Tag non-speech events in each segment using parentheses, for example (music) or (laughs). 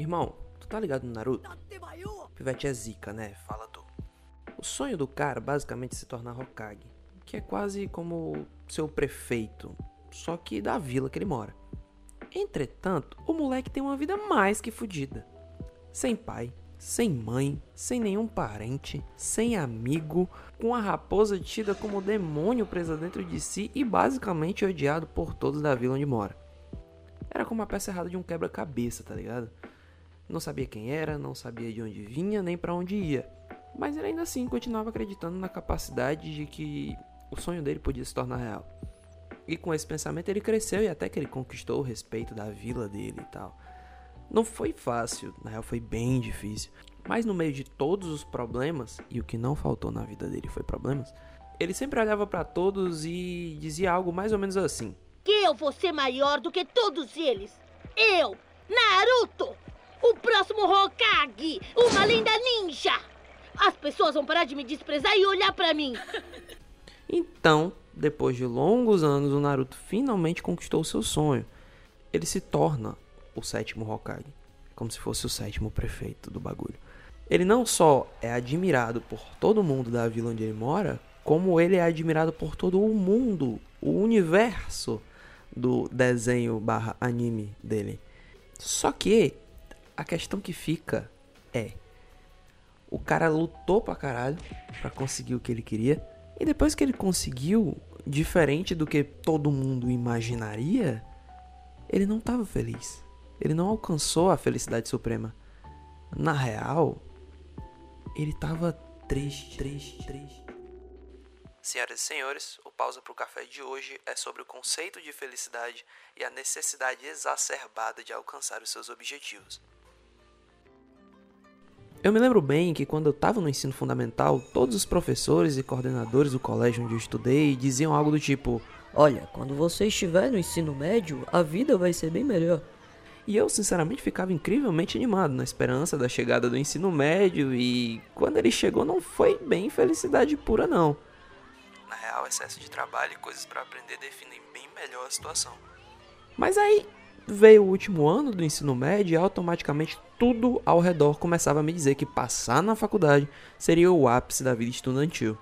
Irmão, tu tá ligado no Naruto? Pivete é zica, né? Fala tu. O sonho do cara basicamente é se tornar Hokage, que é quase como seu prefeito, só que da vila que ele mora. Entretanto, o moleque tem uma vida mais que fodida. Sem pai, sem mãe, sem nenhum parente, sem amigo, com a raposa tida como demônio presa dentro de si e basicamente odiado por todos da vila onde mora. Era como a peça errada de um quebra-cabeça, tá ligado? Não sabia quem era, não sabia de onde vinha, nem para onde ia. Mas ele ainda assim continuava acreditando na capacidade de que o sonho dele podia se tornar real. E com esse pensamento ele cresceu e até que ele conquistou o respeito da vila dele e tal. Não foi fácil, na real foi bem difícil. Mas no meio de todos os problemas, e o que não faltou na vida dele foi problemas, ele sempre olhava para todos e dizia algo mais ou menos assim: Que eu vou ser maior do que todos eles. Eu, Naruto, o próximo Hokage, uma linda ninja. As pessoas vão parar de me desprezar e olhar para mim. (laughs) Então, depois de longos anos, o Naruto finalmente conquistou seu sonho. Ele se torna o sétimo Hokage, como se fosse o sétimo prefeito do bagulho. Ele não só é admirado por todo mundo da vila onde ele mora, como ele é admirado por todo o mundo, o universo do desenho barra anime dele. Só que a questão que fica é: o cara lutou pra caralho pra conseguir o que ele queria, e depois que ele conseguiu, diferente do que todo mundo imaginaria, ele não estava feliz. Ele não alcançou a felicidade suprema. Na real, ele estava triste, triste, triste. Senhoras e senhores, o pausa para o café de hoje é sobre o conceito de felicidade e a necessidade exacerbada de alcançar os seus objetivos. Eu me lembro bem que quando eu estava no ensino fundamental, todos os professores e coordenadores do colégio onde eu estudei diziam algo do tipo: Olha, quando você estiver no ensino médio, a vida vai ser bem melhor. E eu, sinceramente, ficava incrivelmente animado na esperança da chegada do ensino médio e quando ele chegou não foi bem felicidade pura não. Na real, excesso de trabalho e coisas para aprender definem bem melhor a situação. Mas aí veio o último ano do ensino médio e automaticamente tudo ao redor começava a me dizer que passar na faculdade seria o ápice da vida estudantil.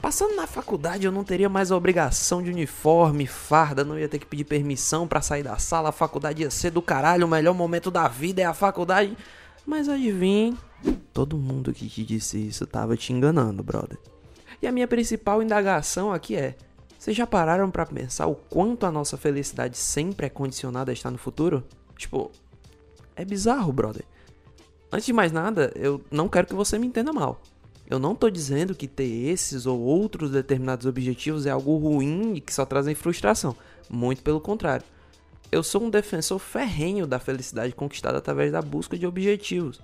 Passando na faculdade eu não teria mais a obrigação de uniforme, farda, não ia ter que pedir permissão para sair da sala, a faculdade ia ser do caralho, o melhor momento da vida é a faculdade. Mas adivinhe, todo mundo que te disse isso tava te enganando, brother. E a minha principal indagação aqui é: vocês já pararam para pensar o quanto a nossa felicidade sempre é condicionada a estar no futuro? Tipo, é bizarro, brother. Antes de mais nada, eu não quero que você me entenda mal. Eu não tô dizendo que ter esses ou outros determinados objetivos é algo ruim e que só trazem frustração. Muito pelo contrário. Eu sou um defensor ferrenho da felicidade conquistada através da busca de objetivos.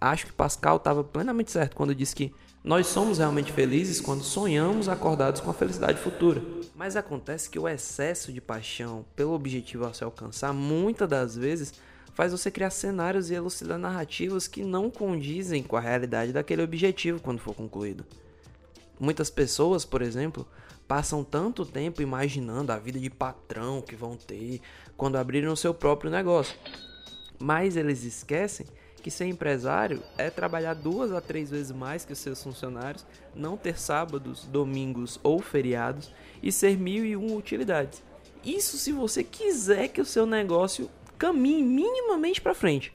Acho que Pascal estava plenamente certo quando disse que nós somos realmente felizes quando sonhamos acordados com a felicidade futura. Mas acontece que o excesso de paixão pelo objetivo a se alcançar muitas das vezes faz você criar cenários e elucidar narrativas que não condizem com a realidade daquele objetivo quando for concluído. Muitas pessoas, por exemplo, passam tanto tempo imaginando a vida de patrão que vão ter quando abrirem o seu próprio negócio. Mas eles esquecem que ser empresário é trabalhar duas a três vezes mais que os seus funcionários, não ter sábados, domingos ou feriados e ser mil e um utilidades. Isso se você quiser que o seu negócio caminhe minimamente para frente.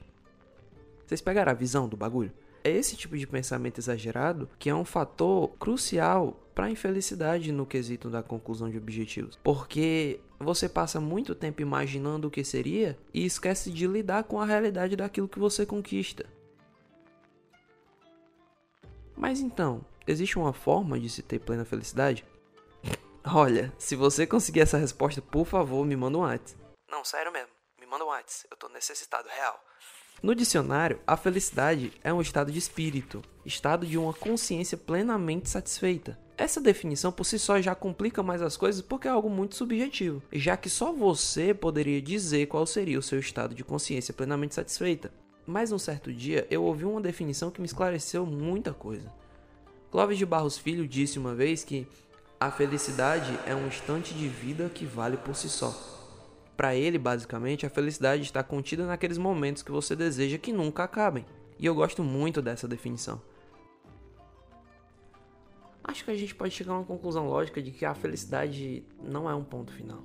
Vocês pegaram a visão do bagulho? É esse tipo de pensamento exagerado que é um fator crucial para a infelicidade no quesito da conclusão de objetivos. Porque você passa muito tempo imaginando o que seria e esquece de lidar com a realidade daquilo que você conquista. Mas então, existe uma forma de se ter plena felicidade? (laughs) Olha, se você conseguir essa resposta, por favor, me manda um WhatsApp. Não, sério mesmo manda um WhatsApp, eu tô necessitado real. No dicionário, a felicidade é um estado de espírito, estado de uma consciência plenamente satisfeita. Essa definição por si só já complica mais as coisas porque é algo muito subjetivo, já que só você poderia dizer qual seria o seu estado de consciência plenamente satisfeita. Mas um certo dia eu ouvi uma definição que me esclareceu muita coisa. Clóvis de Barros Filho disse uma vez que a felicidade é um instante de vida que vale por si só. Para ele, basicamente, a felicidade está contida naqueles momentos que você deseja que nunca acabem. E eu gosto muito dessa definição. Acho que a gente pode chegar a uma conclusão lógica de que a felicidade não é um ponto final.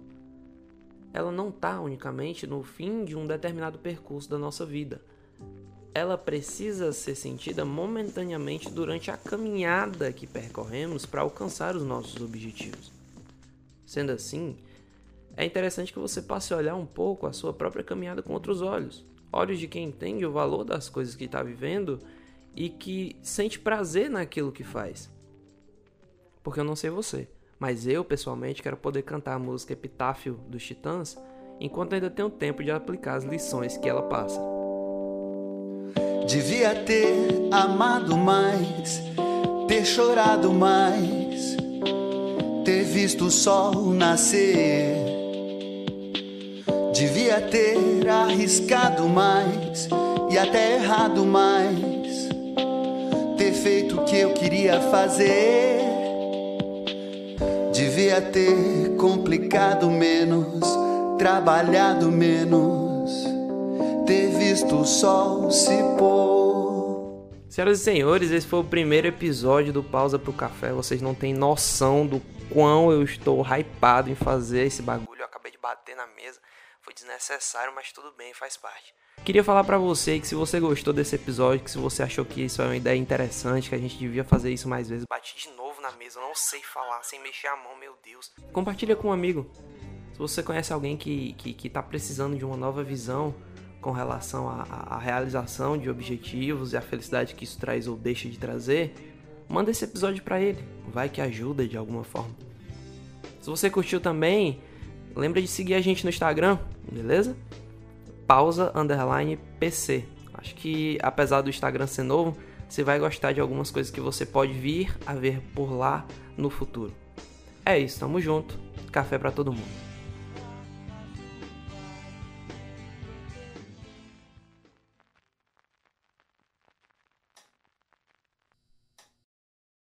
Ela não está unicamente no fim de um determinado percurso da nossa vida. Ela precisa ser sentida momentaneamente durante a caminhada que percorremos para alcançar os nossos objetivos. Sendo assim, é interessante que você passe a olhar um pouco a sua própria caminhada com outros olhos olhos de quem entende o valor das coisas que está vivendo e que sente prazer naquilo que faz. Porque eu não sei você, mas eu pessoalmente quero poder cantar a música Epitáfio dos Titãs enquanto ainda tenho tempo de aplicar as lições que ela passa. Devia ter amado mais, ter chorado mais, ter visto o sol nascer Devia ter arriscado mais e até errado mais. Ter feito o que eu queria fazer. Devia ter complicado menos, trabalhado menos, ter visto o sol se pôr. Senhoras e senhores, esse foi o primeiro episódio do Pausa pro Café. Vocês não têm noção do quão eu estou hypado em fazer esse bagulho. Eu acabei de bater na mesa. Foi desnecessário, mas tudo bem, faz parte. Queria falar para você que se você gostou desse episódio, que se você achou que isso é uma ideia interessante, que a gente devia fazer isso mais vezes, bate de novo na mesa, não sei falar sem mexer a mão, meu Deus. Compartilha com um amigo. Se você conhece alguém que, que, que tá precisando de uma nova visão com relação à realização de objetivos e a felicidade que isso traz ou deixa de trazer, manda esse episódio para ele. Vai que ajuda de alguma forma. Se você curtiu também, Lembra de seguir a gente no Instagram, beleza? Pausa underline PC. Acho que apesar do Instagram ser novo, você vai gostar de algumas coisas que você pode vir a ver por lá no futuro. É isso, tamo junto. Café para todo mundo.